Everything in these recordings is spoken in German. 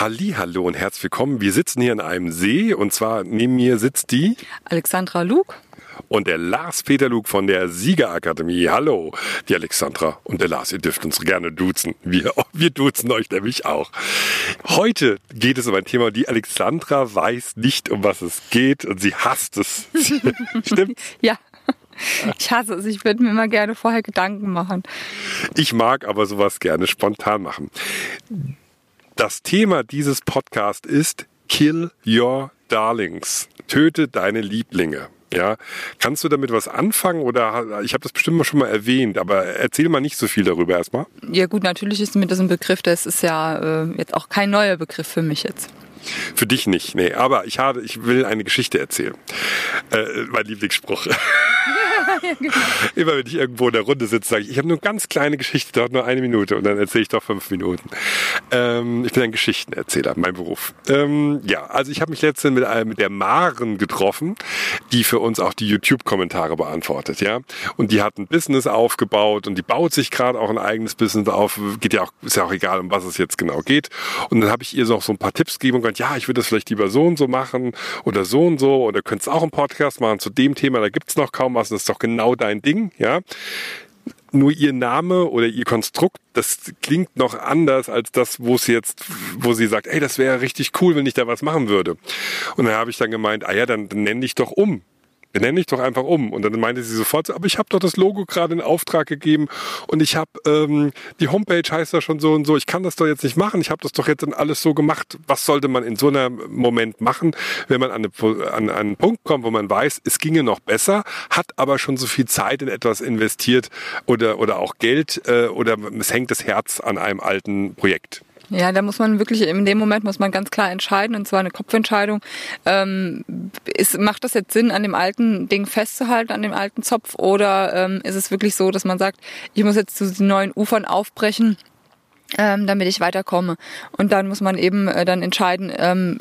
Hallo und herzlich willkommen. Wir sitzen hier in einem See und zwar neben mir sitzt die Alexandra Luke und der Lars Peter Luke von der Siegerakademie. Hallo, die Alexandra und der Lars. Ihr dürft uns gerne duzen. Wir, wir duzen euch nämlich auch. Heute geht es um ein Thema. Die Alexandra weiß nicht, um was es geht und sie hasst es. Stimmt? ja. Ich hasse es. Ich würde mir immer gerne vorher Gedanken machen. Ich mag aber sowas gerne spontan machen. Das Thema dieses Podcasts ist Kill Your Darlings. Töte deine Lieblinge. Ja, kannst du damit was anfangen oder ich habe das bestimmt schon mal erwähnt, aber erzähl mal nicht so viel darüber erstmal. Ja gut, natürlich ist mir das ein Begriff, das ist ja äh, jetzt auch kein neuer Begriff für mich jetzt. Für dich nicht, nee. Aber ich habe, ich will eine Geschichte erzählen. Äh, mein Lieblingsspruch. genau. Immer wenn ich irgendwo in der Runde sitze, sage ich, ich habe nur ganz kleine Geschichte, dauert nur eine Minute und dann erzähle ich doch fünf Minuten. Ähm, ich bin ein Geschichtenerzähler, mein Beruf. Ähm, ja, also ich habe mich letztens mit, äh, mit der Maren getroffen, die für uns auch die YouTube-Kommentare beantwortet, ja. Und die hat ein Business aufgebaut und die baut sich gerade auch ein eigenes Business auf. Geht ja auch, ist ja auch egal, um was es jetzt genau geht. Und dann habe ich ihr noch so ein paar Tipps gegeben und gesagt, ja, ich würde das vielleicht lieber so und so machen oder so und so oder könntest auch einen Podcast machen zu dem Thema, da gibt's noch kaum was, das ist doch genau dein Ding, ja. Nur ihr Name oder ihr Konstrukt, das klingt noch anders als das, wo sie jetzt, wo sie sagt, ey, das wäre richtig cool, wenn ich da was machen würde. Und dann habe ich dann gemeint, ah ja, dann, dann nenn dich doch um benenne dich doch einfach um. Und dann meinte sie sofort, aber ich habe doch das Logo gerade in Auftrag gegeben und ich habe ähm, die Homepage heißt ja schon so und so. Ich kann das doch jetzt nicht machen. Ich habe das doch jetzt dann alles so gemacht. Was sollte man in so einem Moment machen, wenn man an, eine, an einen Punkt kommt, wo man weiß, es ginge noch besser, hat aber schon so viel Zeit in etwas investiert oder oder auch Geld äh, oder es hängt das Herz an einem alten Projekt. Ja, da muss man wirklich, in dem Moment muss man ganz klar entscheiden, und zwar eine Kopfentscheidung. Ähm, ist, macht das jetzt Sinn, an dem alten Ding festzuhalten, an dem alten Zopf, oder ähm, ist es wirklich so, dass man sagt, ich muss jetzt zu den neuen Ufern aufbrechen? Ähm, damit ich weiterkomme. Und dann muss man eben äh, dann entscheiden, ähm,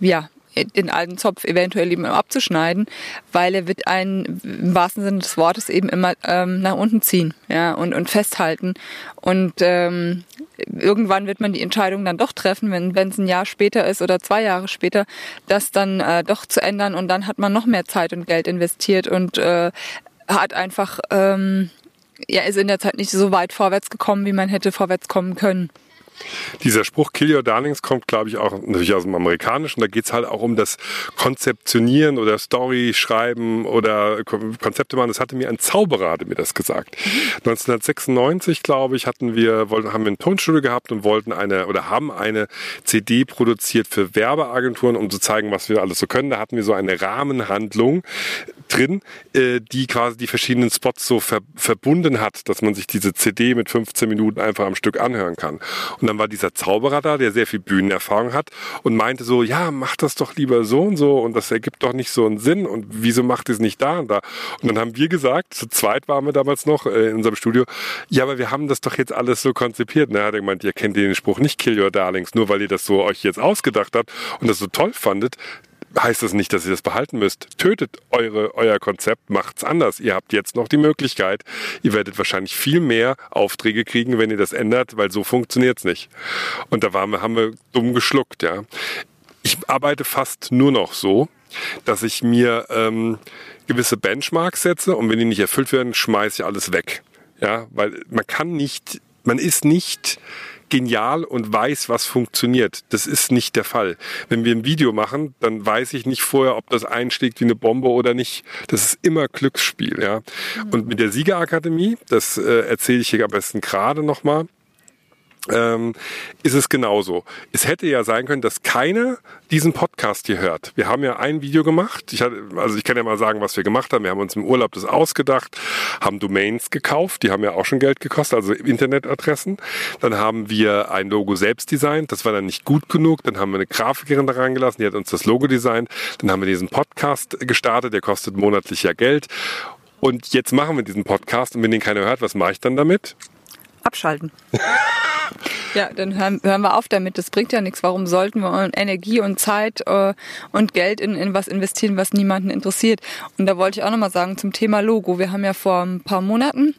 ja, den alten Zopf eventuell eben abzuschneiden, weil er wird einen im wahrsten Sinne des Wortes eben immer ähm, nach unten ziehen ja, und, und festhalten. Und ähm, irgendwann wird man die Entscheidung dann doch treffen, wenn es ein Jahr später ist oder zwei Jahre später, das dann äh, doch zu ändern und dann hat man noch mehr Zeit und Geld investiert und äh, hat einfach ähm, ja ist in der Zeit nicht so weit vorwärts gekommen, wie man hätte vorwärts kommen können. Dieser Spruch Kill Your Darlings kommt, glaube ich, auch natürlich aus dem Amerikanischen. Da geht es halt auch um das Konzeptionieren oder Story schreiben oder Konzepte machen. Das hatte mir ein Zauberer, hatte mir das gesagt. Mhm. 1996, glaube ich, hatten wir, wollten, haben wir ein Tonstudio gehabt und wollten eine oder haben eine CD produziert für Werbeagenturen, um zu zeigen, was wir alles so können. Da hatten wir so eine Rahmenhandlung drin, äh, die quasi die verschiedenen Spots so ver verbunden hat, dass man sich diese CD mit 15 Minuten einfach am Stück anhören kann. Und dann war dieser Zauberer da, der sehr viel Bühnenerfahrung hat und meinte so, ja, mach das doch lieber so und so und das ergibt doch nicht so einen Sinn und wieso macht es nicht da und da? Und dann haben wir gesagt, zu zweit waren wir damals noch äh, in unserem Studio, ja, aber wir haben das doch jetzt alles so konzipiert. Und er hat gemeint, ihr kennt den Spruch nicht Kill Your Darlings, nur weil ihr das so euch jetzt ausgedacht habt und das so toll fandet heißt das nicht, dass ihr das behalten müsst. Tötet eure, euer Konzept, macht's anders. Ihr habt jetzt noch die Möglichkeit. Ihr werdet wahrscheinlich viel mehr Aufträge kriegen, wenn ihr das ändert, weil so funktioniert's nicht. Und da waren wir, haben wir dumm geschluckt, ja. Ich arbeite fast nur noch so, dass ich mir ähm, gewisse Benchmarks setze und wenn die nicht erfüllt werden, schmeiße ich alles weg. Ja, weil man kann nicht, man ist nicht genial und weiß, was funktioniert. Das ist nicht der Fall. Wenn wir ein Video machen, dann weiß ich nicht vorher, ob das einschlägt wie eine Bombe oder nicht. Das ist immer Glücksspiel, ja. Mhm. Und mit der Siegerakademie, das äh, erzähle ich hier am besten gerade nochmal, ähm, ist es genauso. Es hätte ja sein können, dass keiner diesen Podcast hier hört. Wir haben ja ein Video gemacht. Ich hatte, also ich kann ja mal sagen, was wir gemacht haben. Wir haben uns im Urlaub das ausgedacht, haben Domains gekauft, die haben ja auch schon Geld gekostet, also Internetadressen. Dann haben wir ein Logo selbst designt, das war dann nicht gut genug. Dann haben wir eine Grafikerin da reingelassen, die hat uns das Logo designt. Dann haben wir diesen Podcast gestartet, der kostet monatlich ja Geld. Und jetzt machen wir diesen Podcast und wenn den keiner hört, was mache ich dann damit? Abschalten. Ja, dann hören, hören wir auf damit. Das bringt ja nichts. Warum sollten wir Energie und Zeit äh, und Geld in, in was investieren, was niemanden interessiert? Und da wollte ich auch nochmal sagen zum Thema Logo. Wir haben ja vor ein paar Monaten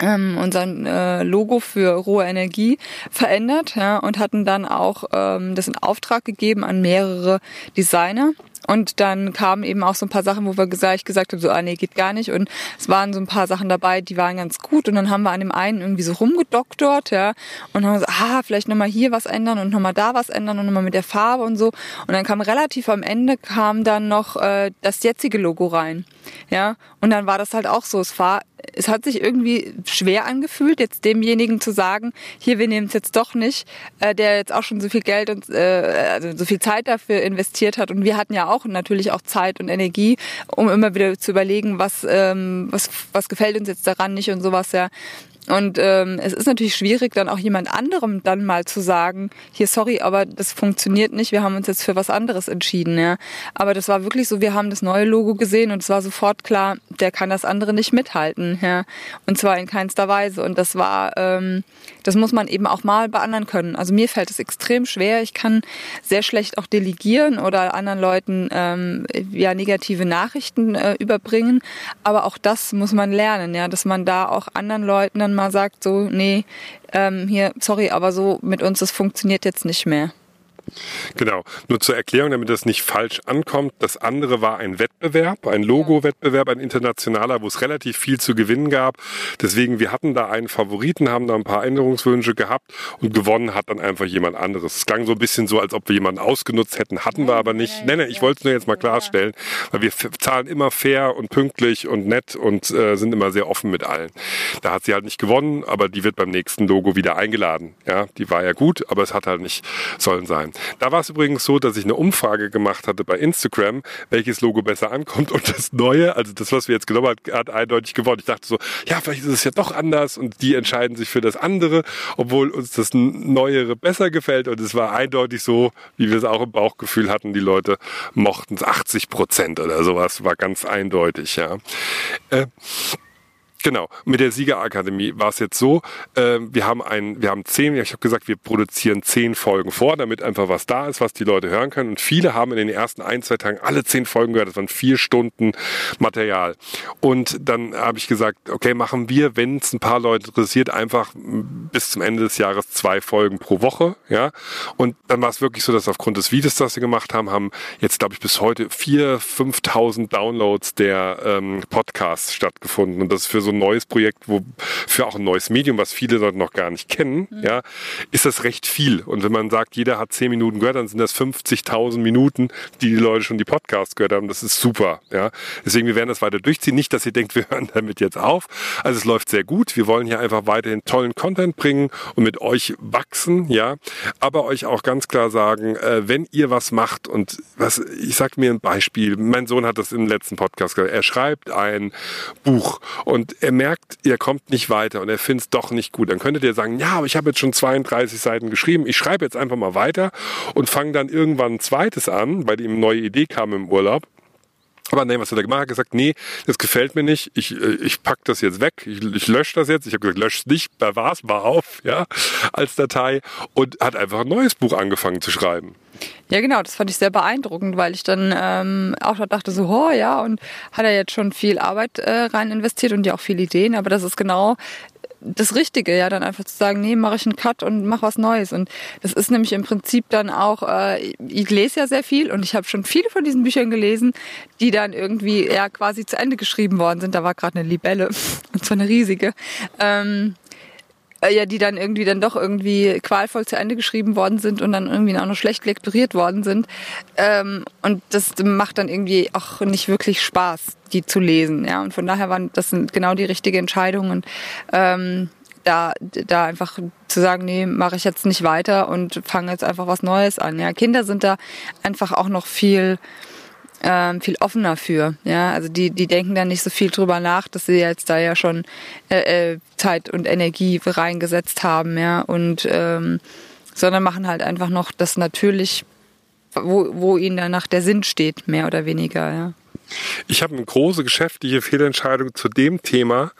ähm, unser äh, Logo für rohe Energie verändert ja, und hatten dann auch ähm, das in Auftrag gegeben an mehrere Designer. Und dann kamen eben auch so ein paar Sachen, wo wir gesagt, ich gesagt habe, so, ah nee, geht gar nicht. Und es waren so ein paar Sachen dabei, die waren ganz gut. Und dann haben wir an dem einen irgendwie so rumgedoktort, ja. Und haben gesagt, ah, vielleicht nochmal hier was ändern und nochmal da was ändern und nochmal mit der Farbe und so. Und dann kam relativ am Ende kam dann noch äh, das jetzige Logo rein. Ja. Und dann war das halt auch so. Es war es hat sich irgendwie schwer angefühlt, jetzt demjenigen zu sagen, hier, wir nehmen es jetzt doch nicht, äh, der jetzt auch schon so viel Geld und äh, also so viel Zeit dafür investiert hat. Und wir hatten ja auch natürlich auch Zeit und Energie, um immer wieder zu überlegen, was, ähm, was, was gefällt uns jetzt daran nicht und sowas, ja. Und ähm, es ist natürlich schwierig, dann auch jemand anderem dann mal zu sagen, hier, sorry, aber das funktioniert nicht, wir haben uns jetzt für was anderes entschieden. Ja. Aber das war wirklich so, wir haben das neue Logo gesehen und es war sofort klar, der kann das andere nicht mithalten. Ja. Und zwar in keinster Weise. Und das war, ähm, das muss man eben auch mal bei anderen können. Also mir fällt es extrem schwer. Ich kann sehr schlecht auch delegieren oder anderen Leuten ähm, ja negative Nachrichten äh, überbringen. Aber auch das muss man lernen, ja, dass man da auch anderen Leuten dann mal sagt, so, nee, ähm, hier, sorry, aber so mit uns, das funktioniert jetzt nicht mehr. Genau. Nur zur Erklärung, damit das nicht falsch ankommt. Das andere war ein Wettbewerb, ein Logo-Wettbewerb, ein internationaler, wo es relativ viel zu gewinnen gab. Deswegen, wir hatten da einen Favoriten, haben da ein paar Änderungswünsche gehabt und gewonnen hat dann einfach jemand anderes. Es klang so ein bisschen so, als ob wir jemanden ausgenutzt hätten, hatten wir aber nicht. Nein, nein, ich wollte es nur jetzt mal klarstellen, weil wir zahlen immer fair und pünktlich und nett und äh, sind immer sehr offen mit allen. Da hat sie halt nicht gewonnen, aber die wird beim nächsten Logo wieder eingeladen. Ja, die war ja gut, aber es hat halt nicht sollen sein. Da war es übrigens so, dass ich eine Umfrage gemacht hatte bei Instagram, welches Logo besser ankommt und das neue, also das, was wir jetzt genommen haben, hat eindeutig gewonnen. Ich dachte so, ja, vielleicht ist es ja doch anders und die entscheiden sich für das andere, obwohl uns das Neuere besser gefällt und es war eindeutig so, wie wir es auch im Bauchgefühl hatten, die Leute mochten es 80 Prozent oder sowas, war ganz eindeutig, ja. Äh, Genau. Mit der Siegerakademie war es jetzt so, äh, wir haben ein, wir haben zehn, ich habe gesagt, wir produzieren zehn Folgen vor, damit einfach was da ist, was die Leute hören können. Und viele haben in den ersten ein, zwei Tagen alle zehn Folgen gehört. Das waren vier Stunden Material. Und dann habe ich gesagt, okay, machen wir, wenn es ein paar Leute interessiert, einfach bis zum Ende des Jahres zwei Folgen pro Woche. Ja. Und dann war es wirklich so, dass aufgrund des Videos, das wir gemacht haben, haben jetzt, glaube ich, bis heute vier, fünftausend Downloads der ähm, Podcasts stattgefunden. Und das ist für so so ein neues Projekt, wo für auch ein neues Medium, was viele dort noch gar nicht kennen, mhm. ja, ist das recht viel. Und wenn man sagt, jeder hat zehn Minuten gehört, dann sind das 50.000 Minuten, die die Leute schon die Podcasts gehört haben. Das ist super, ja. Deswegen, wir werden das weiter durchziehen. Nicht, dass ihr denkt, wir hören damit jetzt auf. Also es läuft sehr gut. Wir wollen hier einfach weiterhin tollen Content bringen und mit euch wachsen, ja. Aber euch auch ganz klar sagen, äh, wenn ihr was macht und was, ich sag mir ein Beispiel. Mein Sohn hat das im letzten Podcast gesagt. Er schreibt ein Buch und er merkt, ihr kommt nicht weiter und er findet es doch nicht gut, dann könntet ihr sagen, ja, aber ich habe jetzt schon 32 Seiten geschrieben, ich schreibe jetzt einfach mal weiter und fange dann irgendwann ein zweites an, weil ihm eine neue Idee kam im Urlaub. Aber nein, was hat er gemacht? Er hat gesagt, nee, das gefällt mir nicht. Ich, äh, ich pack das jetzt weg. Ich, ich lösche das jetzt. Ich habe gesagt, lösch es nicht. Bewahr's mal auf, ja, als Datei. Und hat einfach ein neues Buch angefangen zu schreiben. Ja, genau, das fand ich sehr beeindruckend, weil ich dann ähm, auch dachte so, oh ja, und hat er jetzt schon viel Arbeit äh, rein investiert und ja auch viele Ideen, aber das ist genau das Richtige, ja, dann einfach zu sagen, nee, mache ich einen Cut und mach was Neues. Und das ist nämlich im Prinzip dann auch, äh, ich lese ja sehr viel und ich habe schon viele von diesen Büchern gelesen, die dann irgendwie ja quasi zu Ende geschrieben worden sind. Da war gerade eine Libelle, und zwar eine riesige. Ähm, äh, ja, die dann irgendwie dann doch irgendwie qualvoll zu Ende geschrieben worden sind und dann irgendwie auch noch schlecht lektoriert worden sind. Ähm, und das macht dann irgendwie auch nicht wirklich Spaß, die zu lesen. Ja, und von daher waren das sind genau die richtige Entscheidung und ähm, da, da einfach zu sagen, nee, mache ich jetzt nicht weiter und fange jetzt einfach was Neues an. Ja, Kinder sind da einfach auch noch viel ähm, viel offener für. Ja, also die, die denken dann nicht so viel drüber nach, dass sie jetzt da ja schon äh, äh, Zeit und Energie reingesetzt haben, ja, und ähm, sondern machen halt einfach noch das natürlich, wo, wo ihnen danach der Sinn steht, mehr oder weniger, ja. Ich habe eine große geschäftliche Fehlentscheidung zu dem Thema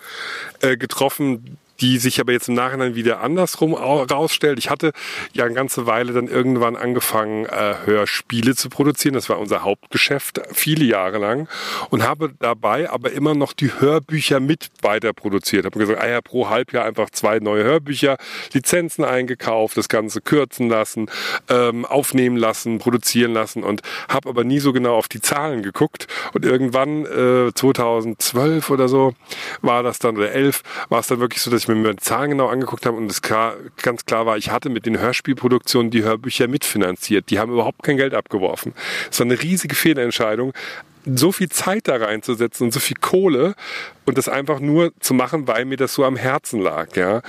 äh, getroffen, die sich aber jetzt im Nachhinein wieder andersrum rausstellt. Ich hatte ja eine ganze Weile dann irgendwann angefangen, äh, Hörspiele zu produzieren. Das war unser Hauptgeschäft viele Jahre lang und habe dabei aber immer noch die Hörbücher mit weiter produziert. Habe gesagt, ah ja, pro Halbjahr einfach zwei neue Hörbücher, Lizenzen eingekauft, das Ganze kürzen lassen, ähm, aufnehmen lassen, produzieren lassen und habe aber nie so genau auf die Zahlen geguckt. Und irgendwann äh, 2012 oder so war das dann, oder 11, war es dann wirklich so, dass ich mir die Zahlen genau angeguckt habe und es ganz klar war, ich hatte mit den Hörspielproduktionen die Hörbücher mitfinanziert. Die haben überhaupt kein Geld abgeworfen. Es war eine riesige Fehlentscheidung, so viel Zeit da reinzusetzen und so viel Kohle und das einfach nur zu machen, weil mir das so am Herzen lag. Ja.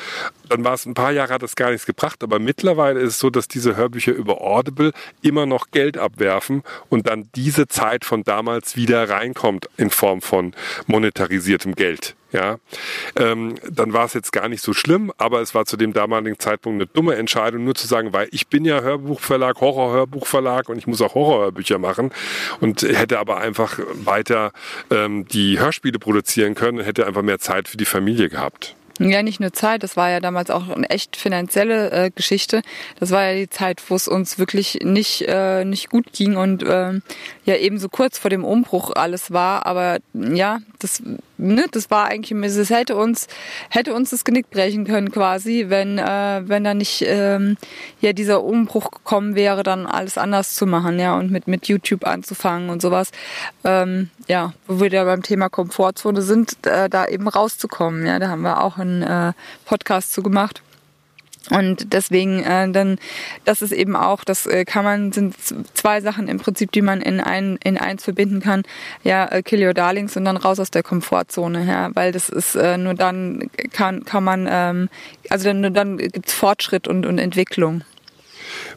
Dann war es ein paar Jahre hat das gar nichts gebracht, aber mittlerweile ist es so, dass diese Hörbücher über Audible immer noch Geld abwerfen und dann diese Zeit von damals wieder reinkommt in Form von monetarisiertem Geld. Ja, ähm, dann war es jetzt gar nicht so schlimm, aber es war zu dem damaligen Zeitpunkt eine dumme Entscheidung, nur zu sagen, weil ich bin ja Hörbuchverlag, Horrorhörbuchverlag und ich muss auch Horrorhörbücher machen und hätte aber einfach weiter ähm, die Hörspiele produzieren können und hätte einfach mehr Zeit für die Familie gehabt. Ja, nicht nur Zeit, das war ja damals auch eine echt finanzielle äh, Geschichte. Das war ja die Zeit, wo es uns wirklich nicht, äh, nicht gut ging und äh, ja eben so kurz vor dem Umbruch alles war. Aber ja, das ne, das war eigentlich, es hätte uns, hätte uns das Genick brechen können quasi, wenn, äh, wenn da nicht ähm, ja dieser Umbruch gekommen wäre, dann alles anders zu machen, ja, und mit, mit YouTube anzufangen und sowas. Ähm, ja, wo wir da beim Thema Komfortzone sind, äh, da eben rauszukommen. Ja, da haben wir auch einen äh, Podcast zu gemacht. Und deswegen äh, dann, das ist eben auch, das äh, kann man, sind zwei Sachen im Prinzip, die man in ein, in eins verbinden kann. Ja, äh, Kill Your Darlings und dann raus aus der Komfortzone, ja, weil das ist äh, nur dann kann kann man, ähm, also dann dann gibt's Fortschritt und und Entwicklung.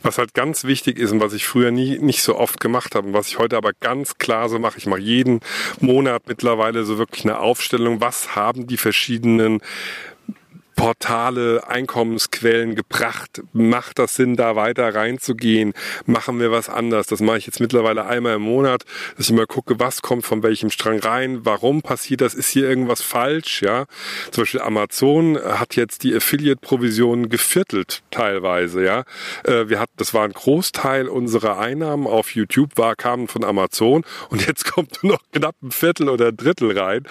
Was halt ganz wichtig ist und was ich früher nie nicht so oft gemacht habe und was ich heute aber ganz klar so mache, ich mache jeden Monat mittlerweile so wirklich eine Aufstellung, was haben die verschiedenen Portale, Einkommensquellen gebracht? Macht das Sinn, da weiter reinzugehen? Machen wir was anders? Das mache ich jetzt mittlerweile einmal im Monat, dass ich mal gucke, was kommt von welchem Strang rein, warum passiert das, ist hier irgendwas falsch? Ja, zum Beispiel Amazon hat jetzt die Affiliate-Provisionen geviertelt teilweise. Ja, äh, wir hatten, das war ein Großteil unserer Einnahmen auf YouTube war kamen von Amazon und jetzt kommt nur noch knapp ein Viertel oder ein Drittel rein.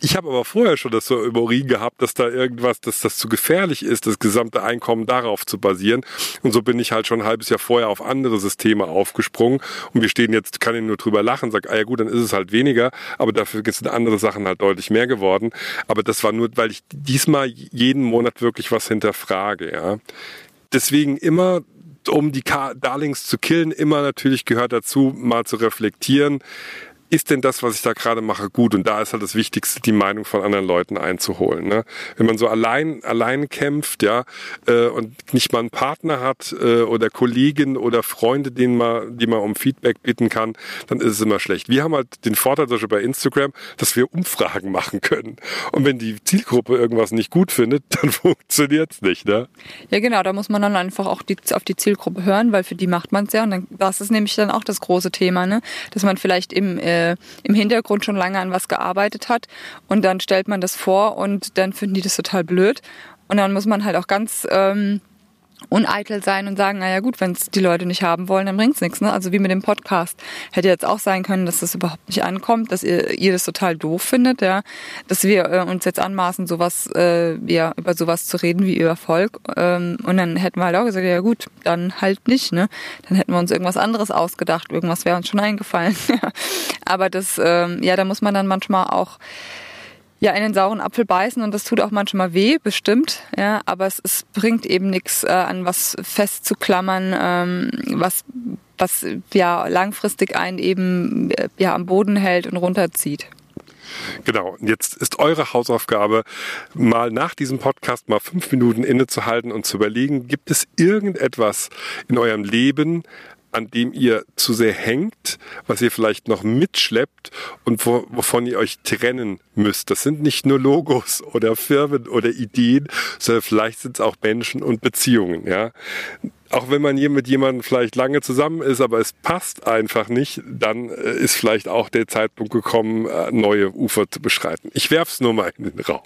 Ich habe aber vorher schon das so im Urin gehabt, dass da irgendwas, dass das zu gefährlich ist, das gesamte Einkommen darauf zu basieren. Und so bin ich halt schon ein halbes Jahr vorher auf andere Systeme aufgesprungen. Und wir stehen jetzt, kann ich nur drüber lachen, sag, ah ja gut, dann ist es halt weniger, aber dafür sind andere Sachen halt deutlich mehr geworden. Aber das war nur, weil ich diesmal jeden Monat wirklich was hinterfrage, ja. Deswegen immer um die Darlings zu killen, immer natürlich gehört dazu, mal zu reflektieren ist denn das, was ich da gerade mache, gut? Und da ist halt das Wichtigste, die Meinung von anderen Leuten einzuholen. Ne? Wenn man so allein allein kämpft, ja, äh, und nicht mal einen Partner hat äh, oder Kollegen oder Freunde, denen man, die man um Feedback bitten kann, dann ist es immer schlecht. Wir haben halt den Vorteil, zum Beispiel bei Instagram, dass wir Umfragen machen können. Und wenn die Zielgruppe irgendwas nicht gut findet, dann funktioniert's nicht. Ne? Ja, genau. Da muss man dann einfach auch die, auf die Zielgruppe hören, weil für die macht man es ja. Und dann, das ist nämlich dann auch das große Thema, ne? dass man vielleicht im äh, äh, im Hintergrund schon lange an was gearbeitet hat. Und dann stellt man das vor und dann finden die das total blöd. Und dann muss man halt auch ganz ähm, uneitel sein und sagen, naja gut, wenn es die Leute nicht haben wollen, dann bringt's nichts. Ne? Also wie mit dem Podcast. Hätte jetzt auch sein können, dass das überhaupt nicht ankommt, dass ihr, ihr das total doof findet, ja, dass wir äh, uns jetzt anmaßen, sowas, äh, ja, über sowas zu reden wie über Erfolg. Ähm, und dann hätten wir halt auch gesagt, ja gut, dann halt nicht, ne? Dann hätten wir uns irgendwas anderes ausgedacht, irgendwas wäre uns schon eingefallen. Aber das, ähm, ja, da muss man dann manchmal auch ja in den sauren Apfel beißen und das tut auch manchmal weh, bestimmt, ja, aber es, es bringt eben nichts äh, an was festzuklammern, ähm, was was ja langfristig einen eben äh, ja am Boden hält und runterzieht. Genau. Jetzt ist eure Hausaufgabe, mal nach diesem Podcast mal fünf Minuten innezuhalten und zu überlegen, gibt es irgendetwas in eurem Leben, an dem ihr zu sehr hängt, was ihr vielleicht noch mitschleppt und wovon ihr euch trennen müsst. Das sind nicht nur Logos oder Firmen oder Ideen, sondern vielleicht sind es auch Menschen und Beziehungen. Ja, auch wenn man hier mit jemandem vielleicht lange zusammen ist, aber es passt einfach nicht, dann äh, ist vielleicht auch der Zeitpunkt gekommen, äh, neue Ufer zu beschreiten. Ich werf's nur mal in den Raum.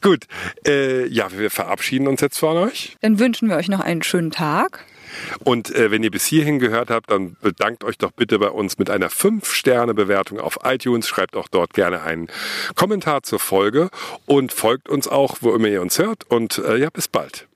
Gut, äh, ja, wir verabschieden uns jetzt von euch. Dann wünschen wir euch noch einen schönen Tag. Und äh, wenn ihr bis hierhin gehört habt, dann bedankt euch doch bitte bei uns mit einer 5-Sterne-Bewertung auf iTunes. Schreibt auch dort gerne einen Kommentar zur Folge und folgt uns auch, wo immer ihr uns hört. Und äh, ja, bis bald.